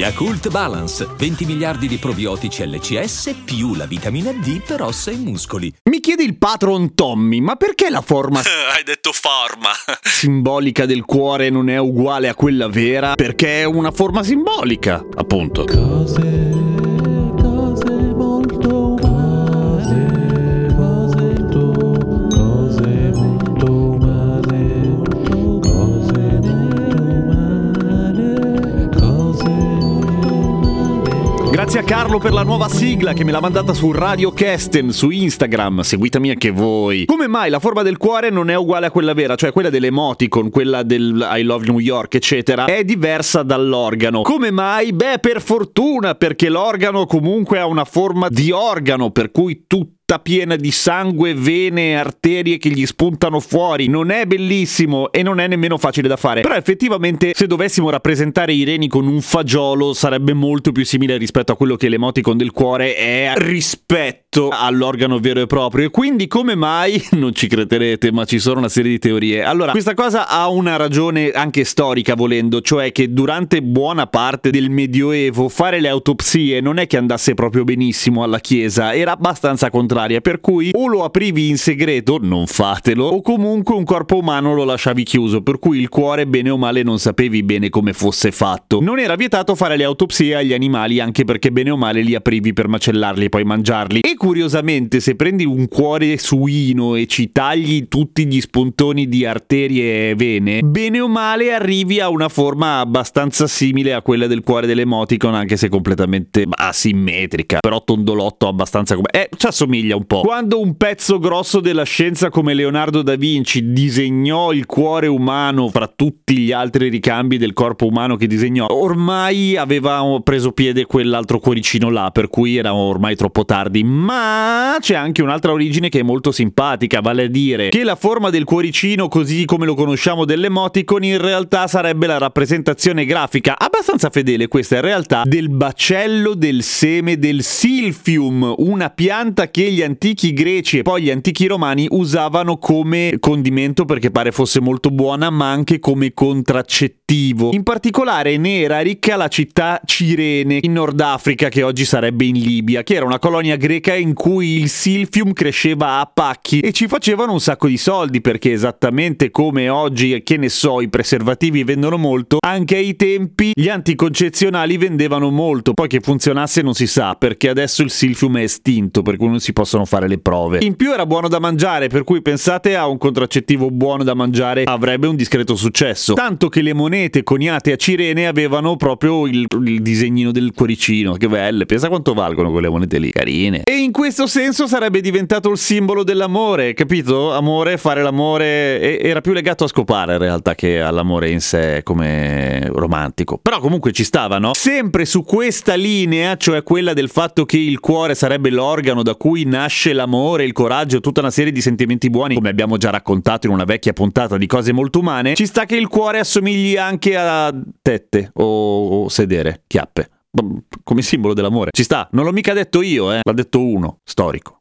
Yakult Balance, 20 miliardi di probiotici LCS più la vitamina D per ossa e muscoli. Mi chiede il patron Tommy, ma perché la forma Hai detto forma. simbolica del cuore non è uguale a quella vera? Perché è una forma simbolica, appunto. Cose, Grazie a Carlo per la nuova sigla che me l'ha mandata su Radio Kesten su Instagram. Seguitemi anche voi. Come mai la forma del cuore non è uguale a quella vera, cioè quella dell'emoticon, quella del I love New York, eccetera, è diversa dall'organo? Come mai? Beh, per fortuna, perché l'organo comunque ha una forma di organo, per cui tutto piena di sangue, vene arterie che gli spuntano fuori. Non è bellissimo e non è nemmeno facile da fare. Però effettivamente se dovessimo rappresentare i reni con un fagiolo sarebbe molto più simile rispetto a quello che l'emoticon del cuore è rispetto all'organo vero e proprio. E quindi come mai non ci crederete, ma ci sono una serie di teorie. Allora, questa cosa ha una ragione anche storica volendo, cioè che durante buona parte del Medioevo fare le autopsie non è che andasse proprio benissimo alla Chiesa, era abbastanza contraria, per cui o lo aprivi in segreto, non fatelo, o comunque un corpo umano lo lasciavi chiuso, per cui il cuore bene o male non sapevi bene come fosse fatto. Non era vietato fare le autopsie agli animali anche perché bene o male li aprivi per macellarli e poi mangiarli. E curiosamente se prendi un cuore suino e ci tagli tutti gli spuntoni di arterie e vene, bene o male arrivi a una forma abbastanza simile a quella del cuore dell'emoticon, anche se completamente asimmetrica, però tondolotto abbastanza come... Eh, ci assomiglia un po'. Quando un pezzo grosso della scienza come Leonardo da Vinci disegnò il cuore umano fra tutti gli altri ricambi del corpo umano che disegnò, ormai aveva preso piede quell'altro cuoricino là, per cui era ormai troppo tardi. Ma c'è anche un'altra origine che è molto simpatica, vale a dire che la forma del cuoricino, così come lo conosciamo dell'emoticon, in realtà sarebbe la rappresentazione grafica, abbastanza fedele questa in realtà, del bacello del seme del silphium, una pianta che gli antichi greci e poi gli antichi romani usavano come condimento perché pare fosse molto buona, ma anche come contraccettivo. In particolare ne era ricca la città Cirene in Nord Africa, che oggi sarebbe in Libia, che era una colonia greca in cui il silphium cresceva a pacchi e ci facevano un sacco di soldi perché esattamente come oggi, che ne so, i preservativi vendono molto, anche ai tempi gli anticoncezionali vendevano molto, poi che funzionasse non si sa, perché adesso il silphium è estinto, per cui non si possono fare le prove. In più era buono da mangiare, per cui pensate a un contraccettivo buono da mangiare avrebbe un discreto successo. Tanto che le monete coniate a Cirene avevano proprio il, il disegnino del cuoricino, che belle, pensa quanto valgono quelle monete lì, carine. E in questo senso sarebbe diventato il simbolo dell'amore, capito? Amore, fare l'amore e- era più legato a scopare in realtà che all'amore in sé come romantico. Però comunque ci stava, no? Sempre su questa linea, cioè quella del fatto che il cuore sarebbe l'organo da cui nasce l'amore, il coraggio, tutta una serie di sentimenti buoni, come abbiamo già raccontato in una vecchia puntata di cose molto umane, ci sta che il cuore assomigli anche a tette o, o sedere, chiappe. Come simbolo dell'amore. Ci sta, non l'ho mica detto io, eh. L'ha detto uno, storico.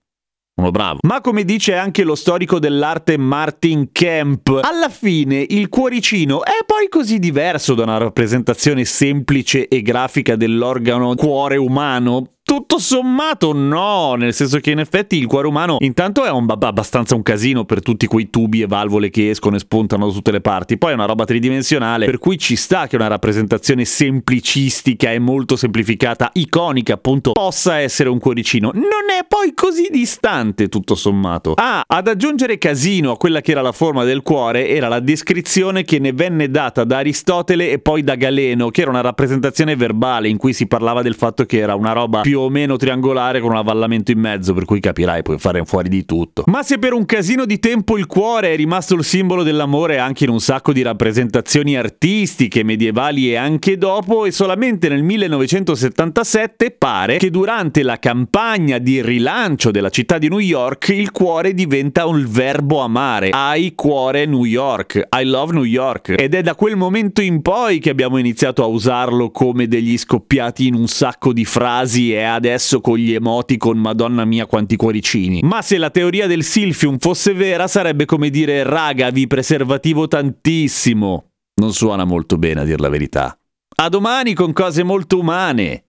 Uno bravo. Ma come dice anche lo storico dell'arte Martin Kemp, alla fine il cuoricino è poi così diverso da una rappresentazione semplice e grafica dell'organo cuore umano? Tutto sommato no, nel senso che in effetti il cuore umano intanto è un, ab- abbastanza un casino per tutti quei tubi e valvole che escono e spuntano da tutte le parti, poi è una roba tridimensionale, per cui ci sta che una rappresentazione semplicistica e molto semplificata, iconica appunto, possa essere un cuoricino. Non è poi così distante tutto sommato. Ah, ad aggiungere casino a quella che era la forma del cuore era la descrizione che ne venne data da Aristotele e poi da Galeno, che era una rappresentazione verbale in cui si parlava del fatto che era una roba più o meno triangolare con un avvallamento in mezzo, per cui capirai, puoi fare fuori di tutto. Ma se per un casino di tempo il cuore è rimasto il simbolo dell'amore anche in un sacco di rappresentazioni artistiche, medievali e anche dopo, e solamente nel 1977 pare che durante la campagna di rilancio della città di New York il cuore diventa un verbo amare. I cuore New York, I love New York. Ed è da quel momento in poi che abbiamo iniziato a usarlo come degli scoppiati in un sacco di frasi e adesso con gli emoti con Madonna mia quanti cuoricini. Ma se la teoria del Silfium fosse vera sarebbe come dire raga vi preservativo tantissimo. Non suona molto bene a dir la verità. A domani con cose molto umane.